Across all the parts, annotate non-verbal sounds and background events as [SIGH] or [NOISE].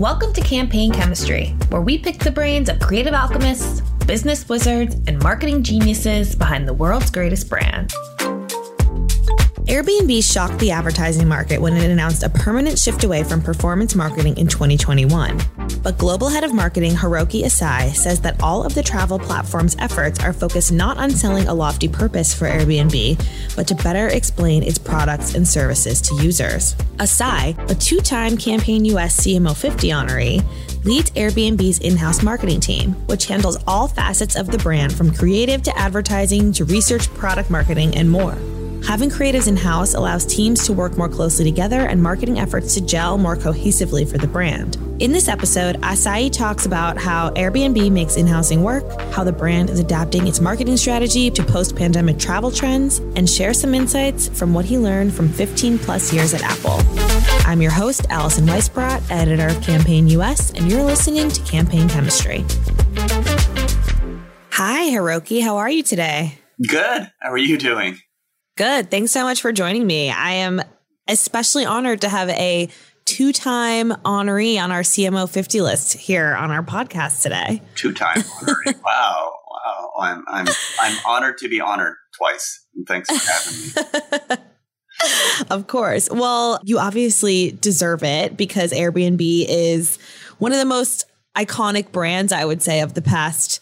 Welcome to Campaign Chemistry, where we pick the brains of creative alchemists, business wizards, and marketing geniuses behind the world's greatest brands. Airbnb shocked the advertising market when it announced a permanent shift away from performance marketing in 2021. But global head of marketing Hiroki Asai says that all of the travel platform's efforts are focused not on selling a lofty purpose for Airbnb, but to better explain its products and services to users. Asai, a two time Campaign US CMO 50 honoree, leads Airbnb's in house marketing team, which handles all facets of the brand from creative to advertising to research, product marketing, and more. Having creatives in house allows teams to work more closely together and marketing efforts to gel more cohesively for the brand. In this episode, Asai talks about how Airbnb makes in housing work, how the brand is adapting its marketing strategy to post pandemic travel trends, and share some insights from what he learned from 15 plus years at Apple. I'm your host, Alison Weissbrot, editor of Campaign US, and you're listening to Campaign Chemistry. Hi, Hiroki. How are you today? Good. How are you doing? Good. Thanks so much for joining me. I am especially honored to have a two time honoree on our CMO 50 list here on our podcast today. [LAUGHS] Two time honoree. [LAUGHS] wow. Wow. I'm, I'm, I'm honored to be honored twice. And thanks for having me. [LAUGHS] of course. Well, you obviously deserve it because Airbnb is one of the most iconic brands, I would say, of the past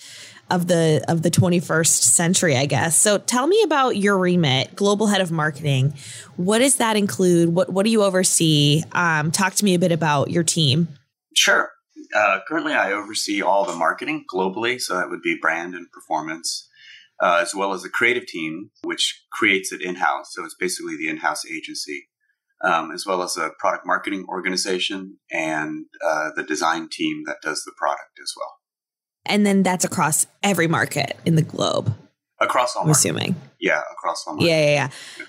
of the of the 21st century, I guess. So tell me about your remit, global head of marketing. What does that include? What what do you oversee? Um, talk to me a bit about your team. Sure. Uh, currently, I oversee all the marketing globally, so that would be brand and performance, uh, as well as the creative team, which creates it in house. So it's basically the in house agency, um, as well as a product marketing organization and uh, the design team that does the product as well. And then that's across every market in the globe. Across all I'm assuming. Yeah, across all markets. Yeah, yeah, yeah.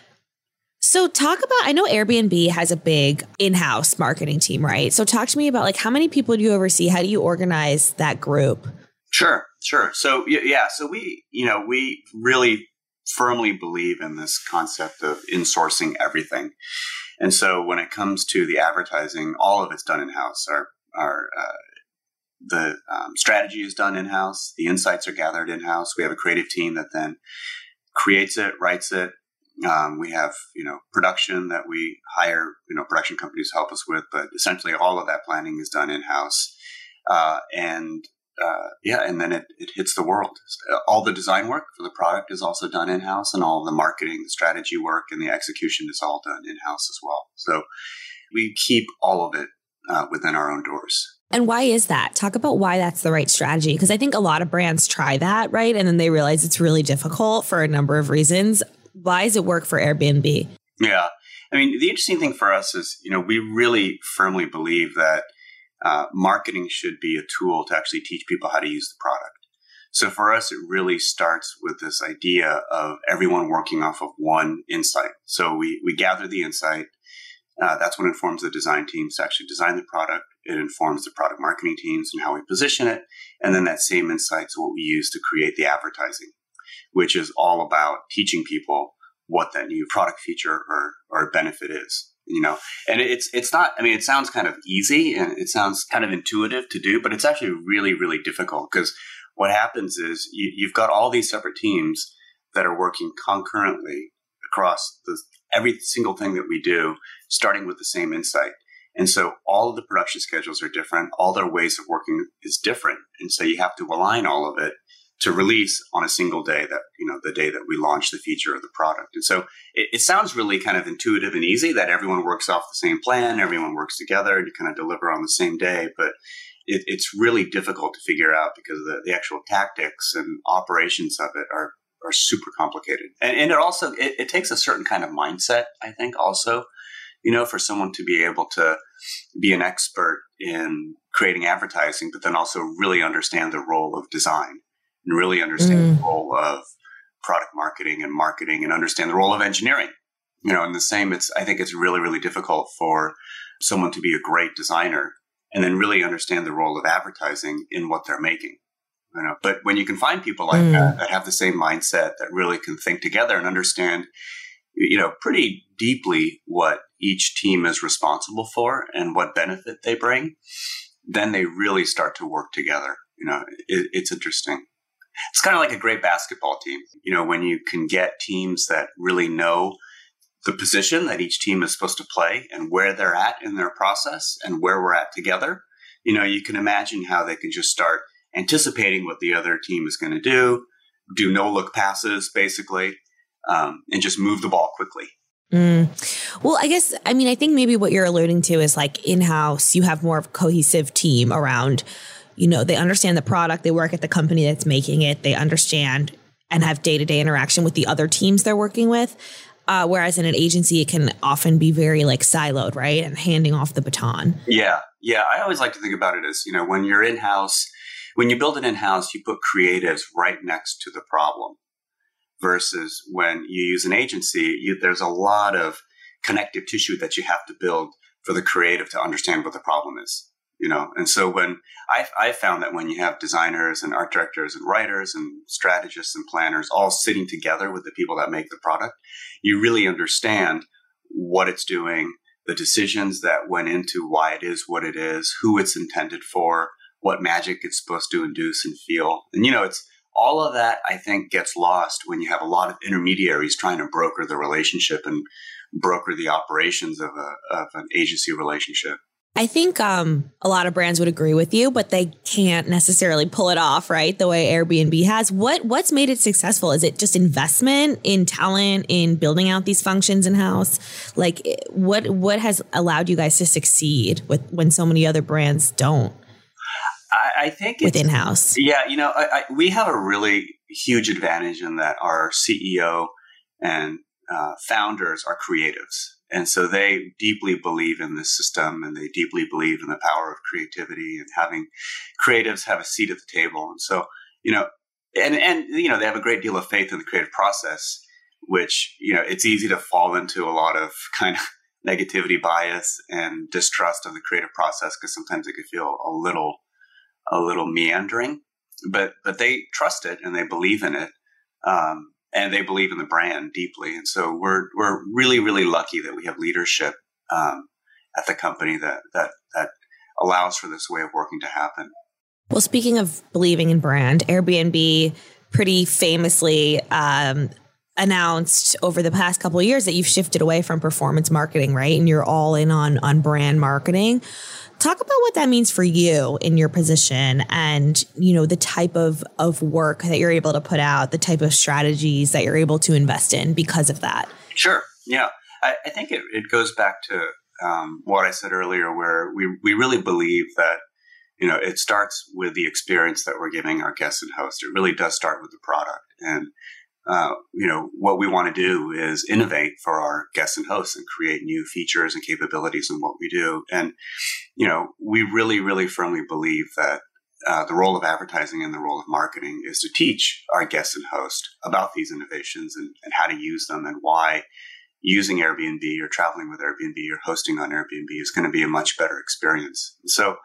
So talk about I know Airbnb has a big in-house marketing team, right? So talk to me about like how many people do you oversee? How do you organize that group? Sure, sure. So yeah, so we, you know, we really firmly believe in this concept of insourcing everything. And so when it comes to the advertising, all of it's done in-house. Our our uh, the um, strategy is done in house. The insights are gathered in house. We have a creative team that then creates it, writes it. Um, we have you know production that we hire you know production companies help us with, but essentially all of that planning is done in house. Uh, and uh, yeah, and then it, it hits the world. All the design work for the product is also done in house, and all the marketing, the strategy work, and the execution is all done in house as well. So we keep all of it uh, within our own doors. And why is that? Talk about why that's the right strategy. Because I think a lot of brands try that, right? And then they realize it's really difficult for a number of reasons. Why does it work for Airbnb? Yeah. I mean, the interesting thing for us is, you know, we really firmly believe that uh, marketing should be a tool to actually teach people how to use the product. So for us, it really starts with this idea of everyone working off of one insight. So we, we gather the insight. Uh, that's what informs the design teams to actually design the product. It informs the product marketing teams and how we position it. And then that same insight is what we use to create the advertising, which is all about teaching people what that new product feature or, or benefit is. You know, and it's it's not. I mean, it sounds kind of easy and it sounds kind of intuitive to do, but it's actually really really difficult because what happens is you, you've got all these separate teams that are working concurrently across the, every single thing that we do, starting with the same insight. And so all of the production schedules are different. All their ways of working is different. And so you have to align all of it to release on a single day that, you know, the day that we launch the feature of the product. And so it, it sounds really kind of intuitive and easy that everyone works off the same plan, everyone works together and you kind of deliver on the same day. But it, it's really difficult to figure out because the, the actual tactics and operations of it are are super complicated. And, and it also it, it, takes a certain kind of mindset, I think, also you know, for someone to be able to be an expert in creating advertising, but then also really understand the role of design and really understand mm. the role of product marketing and marketing and understand the role of engineering. You know, and the same, it's, I think it's really, really difficult for someone to be a great designer and then really understand the role of advertising in what they're making. You know, but when you can find people like mm. that that have the same mindset that really can think together and understand you know, pretty deeply what each team is responsible for and what benefit they bring, then they really start to work together. You know, it, it's interesting. It's kind of like a great basketball team. You know, when you can get teams that really know the position that each team is supposed to play and where they're at in their process and where we're at together, you know, you can imagine how they can just start anticipating what the other team is going to do, do no look passes basically, um, and just move the ball quickly. Mm. Well, I guess, I mean, I think maybe what you're alluding to is like in house, you have more of a cohesive team around, you know, they understand the product, they work at the company that's making it, they understand and have day to day interaction with the other teams they're working with. Uh, whereas in an agency, it can often be very like siloed, right? And handing off the baton. Yeah. Yeah. I always like to think about it as, you know, when you're in house, when you build it in house, you put creatives right next to the problem versus when you use an agency, you, there's a lot of connective tissue that you have to build for the creative to understand what the problem is. You know, and so when I, I found that when you have designers and art directors and writers and strategists and planners all sitting together with the people that make the product, you really understand what it's doing, the decisions that went into why it is what it is, who it's intended for, what magic it's supposed to induce and feel. And you know, it's all of that I think gets lost when you have a lot of intermediaries trying to broker the relationship and broker the operations of a of an agency relationship. I think um, a lot of brands would agree with you, but they can't necessarily pull it off, right? The way Airbnb has. What what's made it successful? Is it just investment in talent in building out these functions in house? Like what what has allowed you guys to succeed with when so many other brands don't? I, I think within house. Yeah, you know, I, I, we have a really huge advantage in that our CEO and uh, founders are creatives. And so they deeply believe in this system and they deeply believe in the power of creativity and having creatives have a seat at the table. And so, you know, and, and, you know, they have a great deal of faith in the creative process, which, you know, it's easy to fall into a lot of [LAUGHS] kind of negativity bias and distrust of the creative process because sometimes it can feel a little a little meandering, but but they trust it and they believe in it, um, and they believe in the brand deeply. And so we're we're really really lucky that we have leadership um, at the company that that that allows for this way of working to happen. Well, speaking of believing in brand, Airbnb pretty famously um, announced over the past couple of years that you've shifted away from performance marketing, right? And you're all in on on brand marketing. Talk about what that means for you in your position and, you know, the type of, of work that you're able to put out, the type of strategies that you're able to invest in because of that. Sure. Yeah. I, I think it, it goes back to um, what I said earlier, where we, we really believe that, you know, it starts with the experience that we're giving our guests and hosts. It really does start with the product. And uh, you know, what we want to do is innovate for our guests and hosts and create new features and capabilities in what we do. And, you know, we really, really firmly believe that uh, the role of advertising and the role of marketing is to teach our guests and hosts about these innovations and, and how to use them and why using Airbnb or traveling with Airbnb or hosting on Airbnb is going to be a much better experience. So,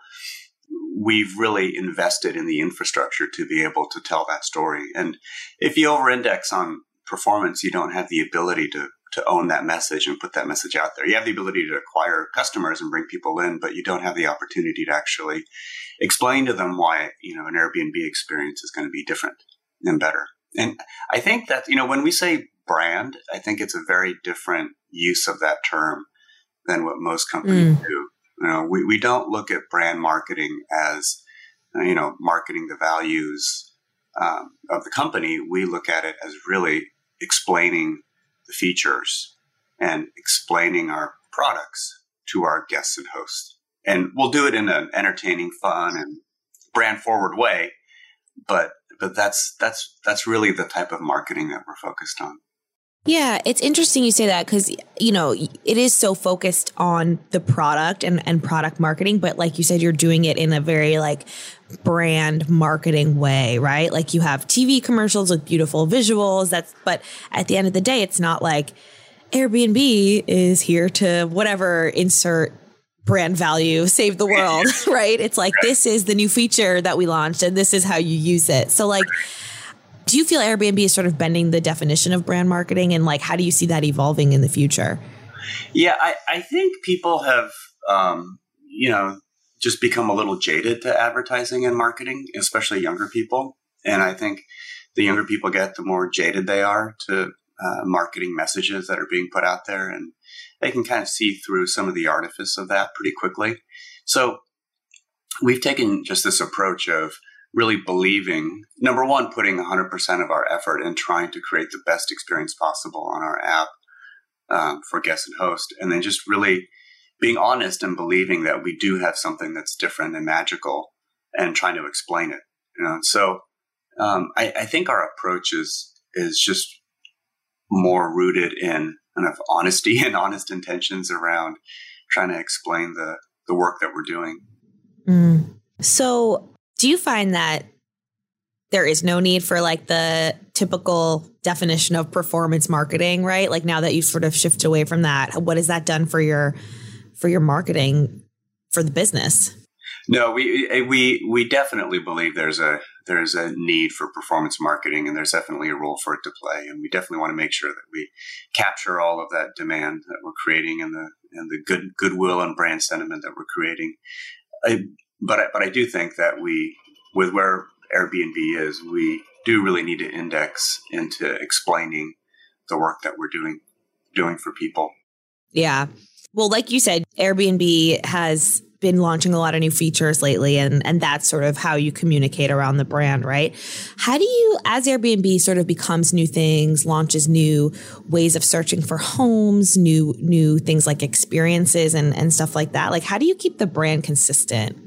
we've really invested in the infrastructure to be able to tell that story. And if you over index on performance, you don't have the ability to to own that message and put that message out there. You have the ability to acquire customers and bring people in, but you don't have the opportunity to actually explain to them why, you know, an Airbnb experience is going to be different and better. And I think that, you know, when we say brand, I think it's a very different use of that term than what most companies mm. do. You know, we, we don't look at brand marketing as, you know, marketing the values um, of the company. We look at it as really explaining the features and explaining our products to our guests and hosts. And we'll do it in an entertaining, fun, and brand forward way. But but that's that's that's really the type of marketing that we're focused on. Yeah, it's interesting you say that because, you know, it is so focused on the product and, and product marketing, but like you said, you're doing it in a very like brand marketing way, right? Like you have TV commercials with beautiful visuals. That's, but at the end of the day, it's not like Airbnb is here to whatever insert brand value, save the world, [LAUGHS] right? It's like, this is the new feature that we launched and this is how you use it. So, like, do you feel Airbnb is sort of bending the definition of brand marketing and like how do you see that evolving in the future? Yeah, I, I think people have, um, you know, just become a little jaded to advertising and marketing, especially younger people. And I think the younger people get, the more jaded they are to uh, marketing messages that are being put out there. And they can kind of see through some of the artifice of that pretty quickly. So we've taken just this approach of really believing, number one, putting 100% of our effort in trying to create the best experience possible on our app um, for guests and host, and then just really being honest and believing that we do have something that's different and magical and trying to explain it. You know, so um, I, I think our approach is is just more rooted in kind of honesty [LAUGHS] and honest intentions around trying to explain the the work that we're doing. Mm. So, do you find that there is no need for like the typical definition of performance marketing, right? Like now that you've sort of shifted away from that, what has that done for your for your marketing for the business? No, we eh, we we definitely believe there's a there's a need for performance marketing, and there's definitely a role for it to play. And we definitely want to make sure that we capture all of that demand that we're creating, and the and the good goodwill and brand sentiment that we're creating. I, but I, but I do think that we, with where Airbnb is, we do really need to index into explaining the work that we're doing doing for people. Yeah. Well, like you said, Airbnb has been launching a lot of new features lately and and that's sort of how you communicate around the brand, right? How do you as Airbnb sort of becomes new things, launches new ways of searching for homes, new new things like experiences and and stuff like that? Like how do you keep the brand consistent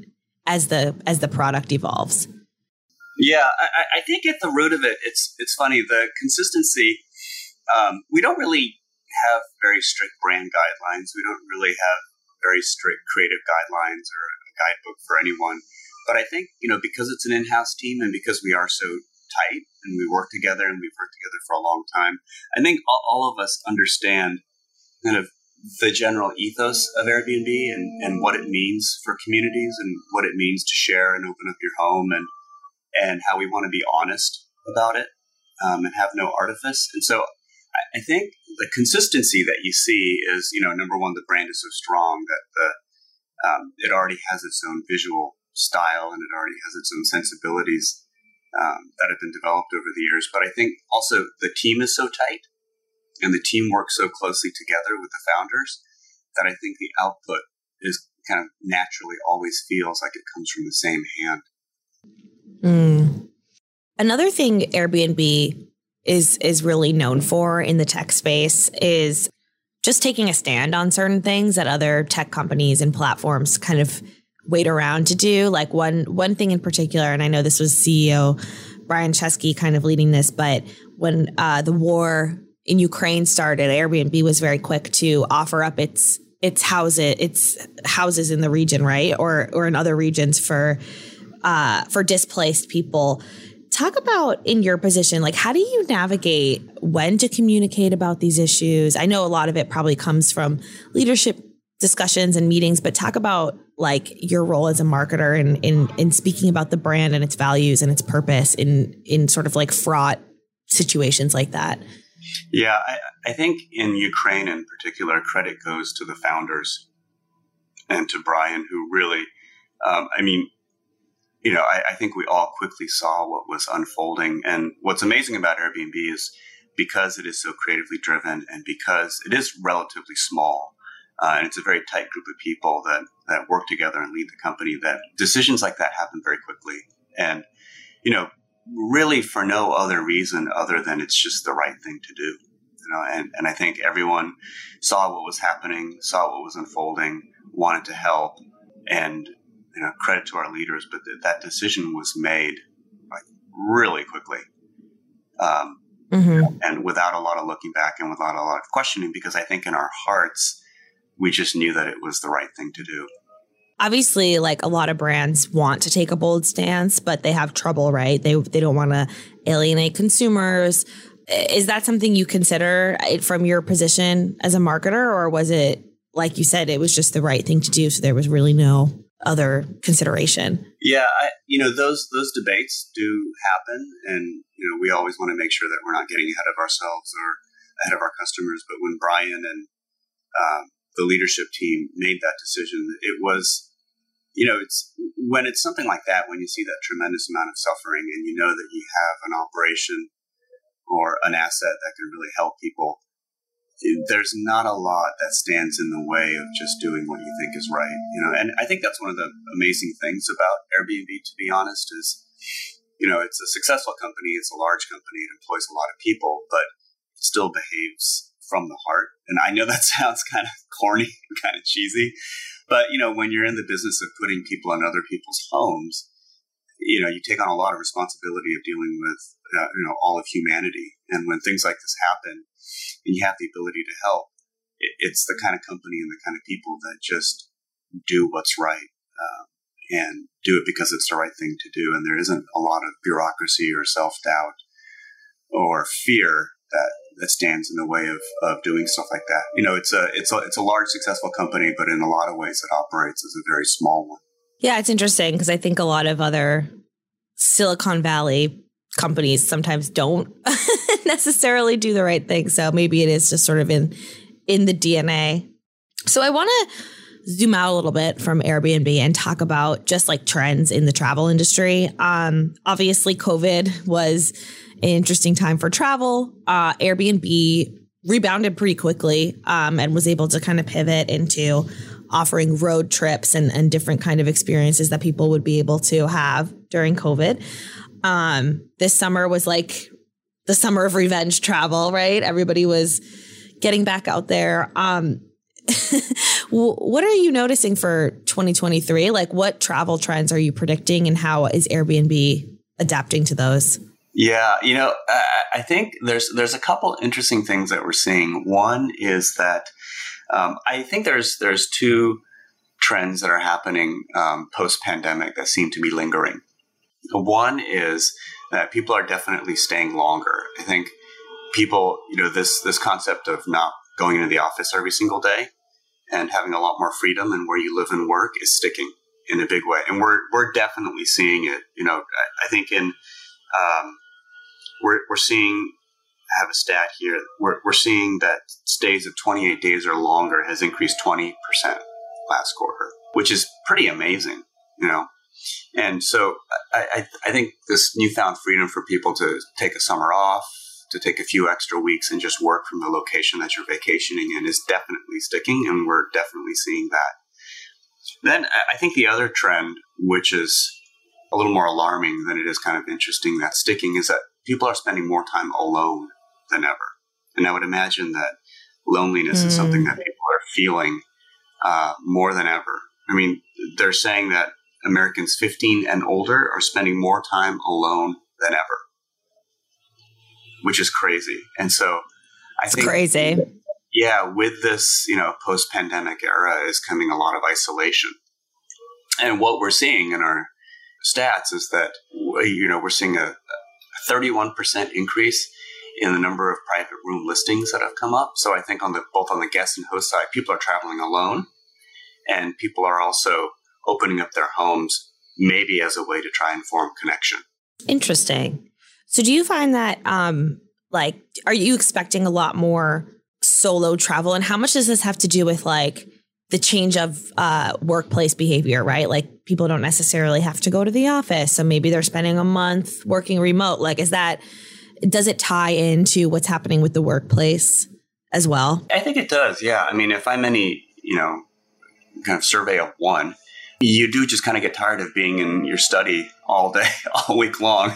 as the as the product evolves? Yeah, I, I think at the root of it, it's it's funny the consistency. Um, we don't really have very strict brand guidelines. We don't really have very strict creative guidelines or a guidebook for anyone. But I think, you know, because it's an in house team and because we are so tight and we work together and we've worked together for a long time, I think all, all of us understand kind of the general ethos of Airbnb and, and what it means for communities and what it means to share and open up your home and, and how we want to be honest about it um, and have no artifice. And so I think the consistency that you see is, you know, number one, the brand is so strong that the um, it already has its own visual style and it already has its own sensibilities um, that have been developed over the years. But I think also the team is so tight and the team works so closely together with the founders that I think the output is kind of naturally always feels like it comes from the same hand. Mm. Another thing Airbnb is is really known for in the tech space is just taking a stand on certain things that other tech companies and platforms kind of wait around to do. Like one one thing in particular, and I know this was CEO Brian Chesky kind of leading this, but when uh, the war in Ukraine started, Airbnb was very quick to offer up its its houses its houses in the region, right, or or in other regions for uh, for displaced people. Talk about in your position like how do you navigate when to communicate about these issues? I know a lot of it probably comes from leadership discussions and meetings but talk about like your role as a marketer in in in speaking about the brand and its values and its purpose in in sort of like fraught situations like that yeah i, I think in ukraine in particular credit goes to the founders and to brian who really um, i mean you know, I, I, think we all quickly saw what was unfolding. And what's amazing about Airbnb is because it is so creatively driven and because it is relatively small, uh, and it's a very tight group of people that, that work together and lead the company, that decisions like that happen very quickly. And, you know, really for no other reason other than it's just the right thing to do. You know, and, and I think everyone saw what was happening, saw what was unfolding, wanted to help, and you know, credit to our leaders, but th- that decision was made like really quickly. Um, mm-hmm. and without a lot of looking back and without a lot of questioning, because I think in our hearts, we just knew that it was the right thing to do. Obviously, like a lot of brands want to take a bold stance, but they have trouble, right? They they don't want to alienate consumers. Is that something you consider uh, from your position as a marketer, or was it like you said, it was just the right thing to do? So there was really no other consideration. Yeah, I, you know those those debates do happen, and you know we always want to make sure that we're not getting ahead of ourselves or ahead of our customers. But when Brian and um, the leadership team made that decision, it was you know, it's when it's something like that, when you see that tremendous amount of suffering and you know that you have an operation or an asset that can really help people, eh, there's not a lot that stands in the way of just doing what you think is right. You know, and I think that's one of the amazing things about Airbnb, to be honest, is you know, it's a successful company, it's a large company, it employs a lot of people, but it still behaves from the heart. And I know that [LAUGHS] sounds kind of corny kind of cheesy, but you know, when you're in the business of putting people in other people's homes, you know, you take on a lot of responsibility of dealing with, uh, you know, all of humanity. And when things like this happen, and you have the ability to help, it, it's the kind of company and the kind of people that just do what's right um, and do it because it's the right thing to do. And there isn't a lot of bureaucracy or self doubt or fear that that stands in the way of, of doing stuff like that. You know, it's a it's a it's a large successful company, but in a lot of ways, it operates as a very small one. Yeah, it's interesting because I think a lot of other Silicon Valley companies sometimes don't [LAUGHS] necessarily do the right thing. So maybe it is just sort of in in the DNA. So I want to zoom out a little bit from Airbnb and talk about just like trends in the travel industry. Um, obviously, COVID was an interesting time for travel. Uh, Airbnb rebounded pretty quickly um, and was able to kind of pivot into offering road trips and, and different kind of experiences that people would be able to have during COVID. Um, this summer was like the summer of revenge travel, right? Everybody was getting back out there. Um, [LAUGHS] what are you noticing for 2023? Like, what travel trends are you predicting, and how is Airbnb adapting to those? Yeah, you know, I think there's there's a couple interesting things that we're seeing. One is that um, I think there's there's two trends that are happening um, post pandemic that seem to be lingering. One is that people are definitely staying longer. I think people, you know, this this concept of not going into the office every single day and having a lot more freedom and where you live and work is sticking in a big way, and we're we're definitely seeing it. You know, I, I think in um, we're we're seeing I have a stat here. We're we're seeing that stays of 28 days or longer has increased 20 percent last quarter, which is pretty amazing. You know, and so I, I, I think this newfound freedom for people to take a summer off, to take a few extra weeks and just work from the location that you're vacationing in is definitely sticking, and we're definitely seeing that. Then I think the other trend, which is a little more alarming than it is kind of interesting, that's sticking, is that people are spending more time alone than ever. And I would imagine that loneliness mm. is something that people are feeling uh, more than ever. I mean, they're saying that Americans 15 and older are spending more time alone than ever, which is crazy. And so I it's think crazy. Yeah, with this, you know, post-pandemic era is coming a lot of isolation. And what we're seeing in our stats is that you know, we're seeing a 31% increase in the number of private room listings that have come up. So I think on the both on the guest and host side, people are traveling alone and people are also opening up their homes maybe as a way to try and form connection. Interesting. So do you find that um like are you expecting a lot more solo travel and how much does this have to do with like the change of uh, workplace behavior, right? Like people don't necessarily have to go to the office. So maybe they're spending a month working remote. Like, is that, does it tie into what's happening with the workplace as well? I think it does. Yeah. I mean, if I'm any, you know, kind of survey of one, you do just kind of get tired of being in your study all day, [LAUGHS] all week long.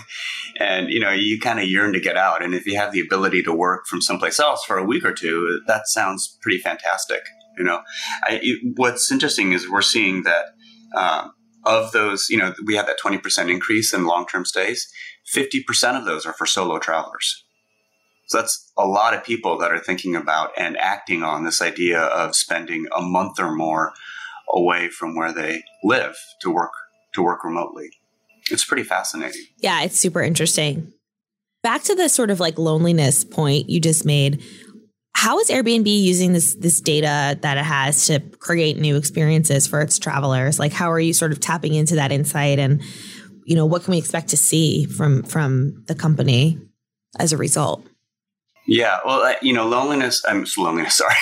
And, you know, you kind of yearn to get out. And if you have the ability to work from someplace else for a week or two, that sounds pretty fantastic. You know, I, it, what's interesting is we're seeing that um, of those, you know, we have that 20% increase in long term stays, 50% of those are for solo travelers. So that's a lot of people that are thinking about and acting on this idea of spending a month or more away from where they live to work to work remotely. It's pretty fascinating. Yeah, it's super interesting. Back to the sort of like loneliness point you just made. How is Airbnb using this this data that it has to create new experiences for its travelers? Like how are you sort of tapping into that insight and you know what can we expect to see from from the company as a result? Yeah, well, you know, loneliness. I'm loneliness. [LAUGHS] Sorry,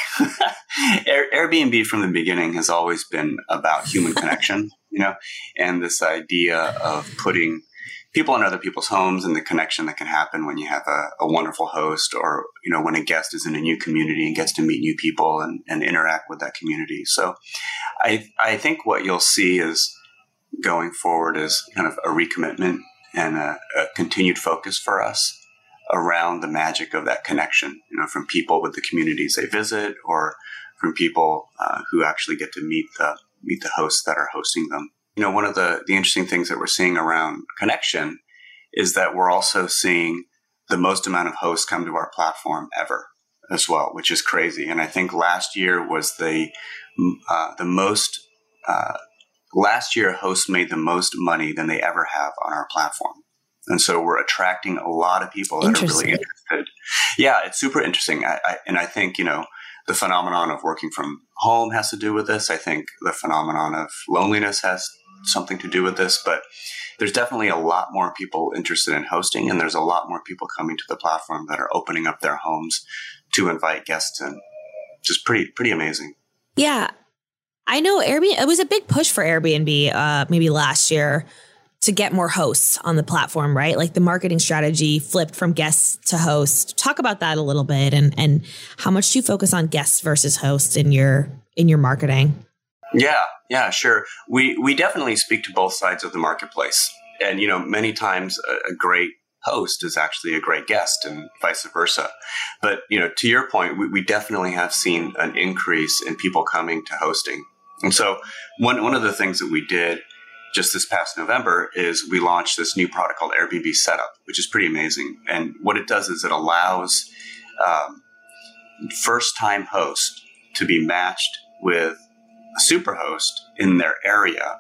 Airbnb from the beginning has always been about human connection, you know, and this idea of putting people in other people's homes and the connection that can happen when you have a, a, wonderful host or you know when a guest is in a new community and gets to meet new people and, and interact with that community. So I, I think what you'll see is going forward is kind of a recommitment and a, a continued focus for us around the magic of that connection you know from people with the communities they visit or from people uh, who actually get to meet the meet the hosts that are hosting them you know, one of the, the interesting things that we're seeing around connection is that we're also seeing the most amount of hosts come to our platform ever as well, which is crazy. And I think last year was the uh, the most uh, last year hosts made the most money than they ever have on our platform. And so we're attracting a lot of people that are really interested. Yeah, it's super interesting. I, I, and I think, you know, the phenomenon of working from home has to do with this. I think the phenomenon of loneliness has something to do with this, but there's definitely a lot more people interested in hosting, and there's a lot more people coming to the platform that are opening up their homes to invite guests in. Just pretty pretty amazing. Yeah, I know Airbnb. It was a big push for Airbnb, uh, maybe last year, to get more hosts on the platform. Right, like the marketing strategy flipped from guests to host. Talk about that a little bit, and and how much do you focus on guests versus hosts in your in your marketing? Yeah, yeah, sure. We we definitely speak to both sides of the marketplace, and you know, many times a, a great host is actually a great guest, and vice versa. But you know, to your point, we, we definitely have seen an increase in people coming to hosting, and so one one of the things that we did just this past November is we launched this new product called Airbnb Setup, which is pretty amazing. And what it does is it allows um, first time hosts to be matched with superhost in their area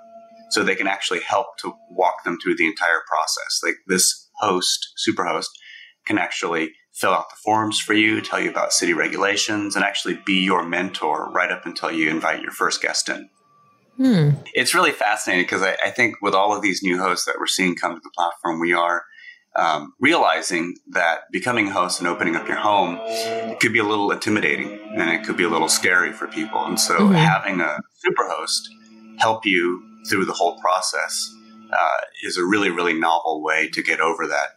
so they can actually help to walk them through the entire process. Like this host, superhost, can actually fill out the forms for you, tell you about city regulations, and actually be your mentor right up until you invite your first guest in. Hmm. It's really fascinating because I, I, think with all of these new hosts that we're seeing come to the platform, we are um, realizing that becoming a host and opening up your home could be a little intimidating and it could be a little scary for people. And so mm-hmm. having a super host help you through the whole process uh, is a really, really novel way to get over that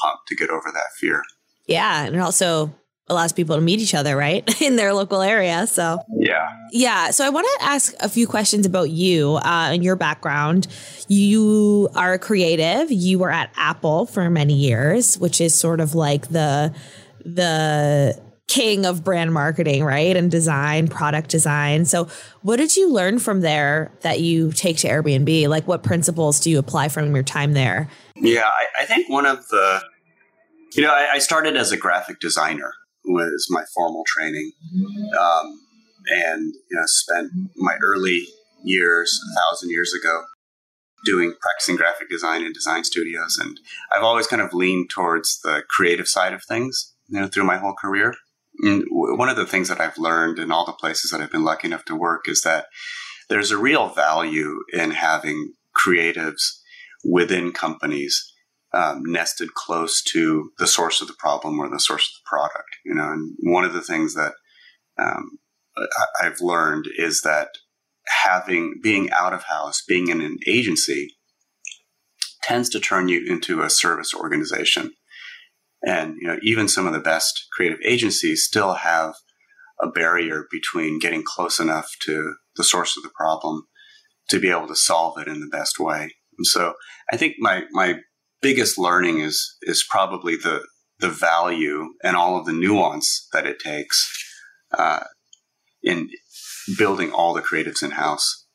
hump, to get over that fear. Yeah. And also allows people to meet each other, right? [LAUGHS] In their local area. So, yeah. Yeah. So, I want to ask a few questions about you uh, and your background. You are a creative. You were at Apple for many years, which is sort of like the, the, king of brand marketing, right? And design, product design. So, what did you learn from there that you take to Airbnb? Like, what principles do you apply from your time there? Yeah, I, I think one of the, you know, I, I, started as a graphic designer was my formal training, um, and you know spent my early years a thousand years ago doing practicing graphic design in design studios, and I've always kind of leaned towards the creative side of things, you know, through my whole career. And one of the things that I've learned in all the places that I've been lucky enough to work is that there's a real value in having creatives within companies um, nested close to the source of the problem or the source of the product. You know, and one of the things that um, I, I've learned is that having being out of house, being in an agency, tends to turn you into a service organization. And you know, even some of the best creative agencies still have a barrier between getting close enough to the source of the problem to be able to solve it in the best way. And so I think my my biggest learning is is probably the the value and all of the nuance that it takes uh, in building all the creatives in house,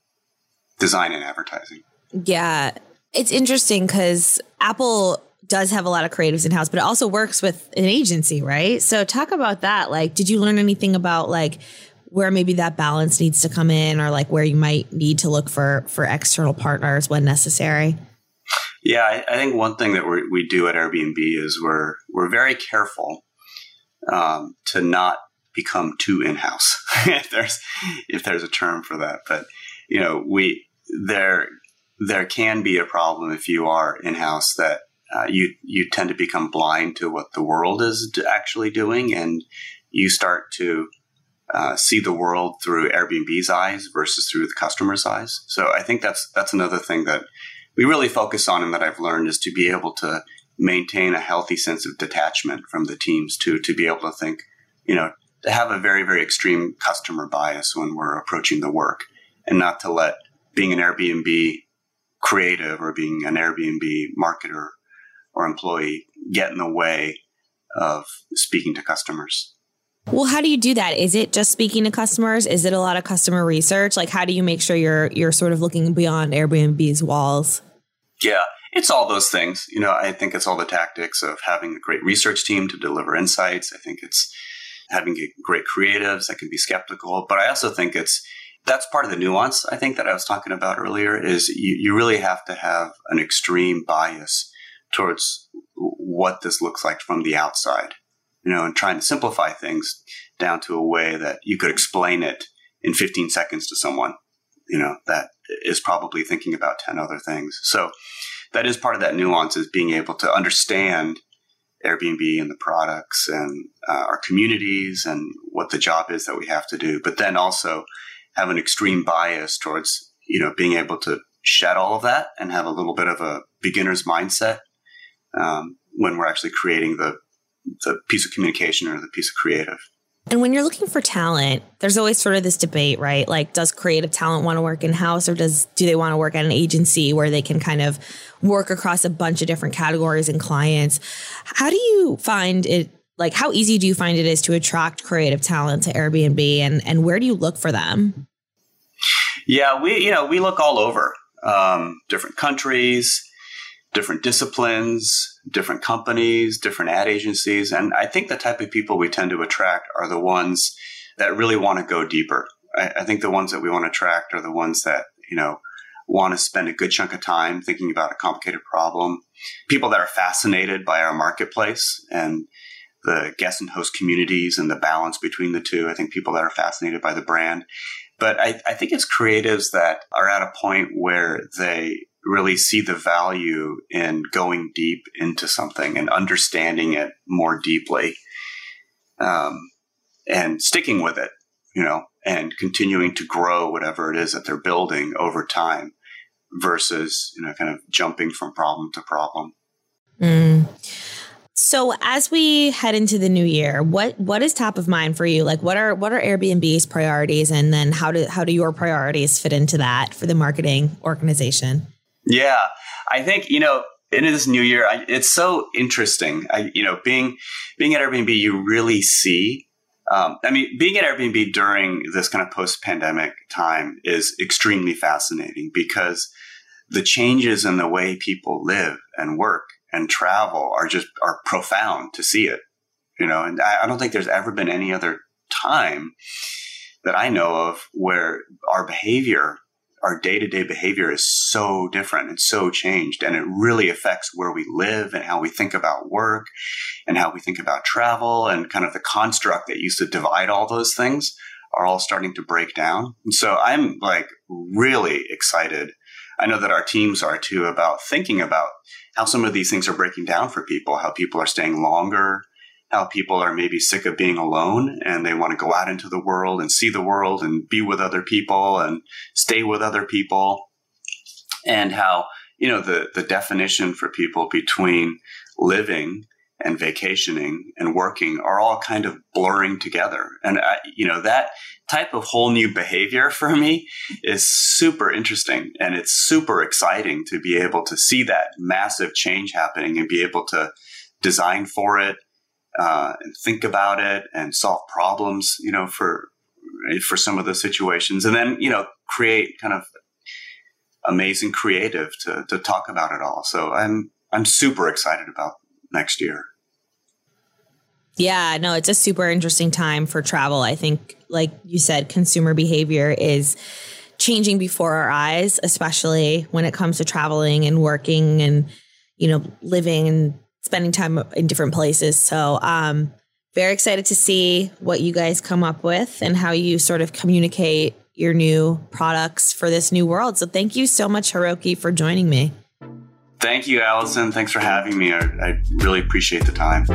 design and advertising. Yeah, it's interesting because Apple does have a lot of creatives in house, but it also works with an agency, right? So talk about that. Like, did you learn anything about like where maybe that balance needs to come in, or like where you might need to look for for external partners when necessary? Yeah, I, I think one thing that we do at Airbnb is we're we're very careful um, to not become too in house. [LAUGHS] if there's if there's a term for that, but you know, we there there can be a problem if you are in house that uh, you you tend to become blind to what the world is actually doing, and you start to uh, see the world through Airbnb's eyes versus through the customer's eyes. So I think that's that's another thing that we really focus on and that I've learned is to be able to maintain a healthy sense of detachment from the teams to to be able to think, you know, to have a very very extreme customer bias when we're approaching the work, and not to let being an Airbnb creative or being an Airbnb marketer or employee get in the way of speaking to customers. Well, how do you do that? Is it just speaking to customers? Is it a lot of customer research? Like how do you make sure you're you're sort of looking beyond Airbnb's walls? Yeah, it's all those things. You know, I think it's all the tactics of having a great research team to deliver insights. I think it's having great creatives that can be skeptical, but I also think it's that's part of the nuance I think that I was talking about earlier is you, you really have to have an extreme bias towards what this looks like from the outside, you know, and trying to simplify things down to a way that you could explain it in 15 seconds to someone, you know, that is probably thinking about 10 other things. So that is part of that nuance is being able to understand Airbnb and the products and uh, our communities and what the job is that we have to do, but then also have an extreme bias towards, you know, being able to shed all of that and have a little bit of a beginner's mindset um, when we're actually creating the the piece of communication or the piece of creative. And when you're looking for talent, there's always sort of this debate, right? Like, does creative talent want to work in house, or does do they want to work at an agency where they can kind of work across a bunch of different categories and clients? How do you find it? Like, how easy do you find it is to attract creative talent to Airbnb, and and where do you look for them? Yeah, we you know we look all over um, different countries, different disciplines different companies, different ad agencies. And I think the type of people we tend to attract are the ones that really want to go deeper. I, I think the ones that we want to attract are the ones that, you know, want to spend a good chunk of time thinking about a complicated problem. People that are fascinated by our marketplace and the guest and host communities and the balance between the two. I think people that are fascinated by the brand. But I, I think it's creatives that are at a point where they really see the value in going deep into something and understanding it more deeply um, and sticking with it, you know, and continuing to grow whatever it is that they're building over time versus, you know, kind of jumping from problem to problem. Mm. So as we head into the new year, what what is top of mind for you? Like what are what are Airbnb's priorities and then how do how do your priorities fit into that for the marketing organization? Yeah, I think you know in this new year, I, it's so interesting. I, you know, being being at Airbnb, you really see. Um, I mean, being at Airbnb during this kind of post pandemic time is extremely fascinating because the changes in the way people live and work and travel are just are profound to see it. You know, and I, I don't think there's ever been any other time that I know of where our behavior our day to day behavior is so different and so changed. And it really affects where we live and how we think about work and how we think about travel and kind of the construct that used to divide all those things are all starting to break down. And so I'm like really excited. I know that our teams are too about thinking about how some of these things are breaking down for people, how people are staying longer, how people are maybe sick of being alone and they want to go out into the world and see the world and be with other people and stay with other people. And how you know the the definition for people between living and vacationing and working are all kind of blurring together. And I, you know that type of whole new behavior for me is super interesting and it's super exciting to be able to see that massive change happening and be able to design for it uh, and think about it and solve problems, you know, for for some of the situations, and then you know create kind of amazing creative to to talk about it all. So I'm I'm super excited about next year. Yeah, no, it's a super interesting time for travel. I think, like you said, consumer behavior is changing before our eyes, especially when it comes to traveling and working and you know living and spending time in different places. So, um, very excited to see what you guys come up with and how you sort of communicate your new products for this new world. So, thank you so much, Hiroki, for joining me. Thank you, Alison. Thanks for having me. I, I really appreciate the time.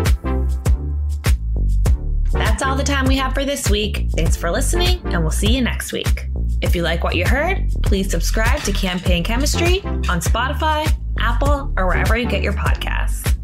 That's all the time we have for this week. Thanks for listening, and we'll see you next week. If you like what you heard, please subscribe to Campaign Chemistry on Spotify, Apple, or wherever you get your podcasts.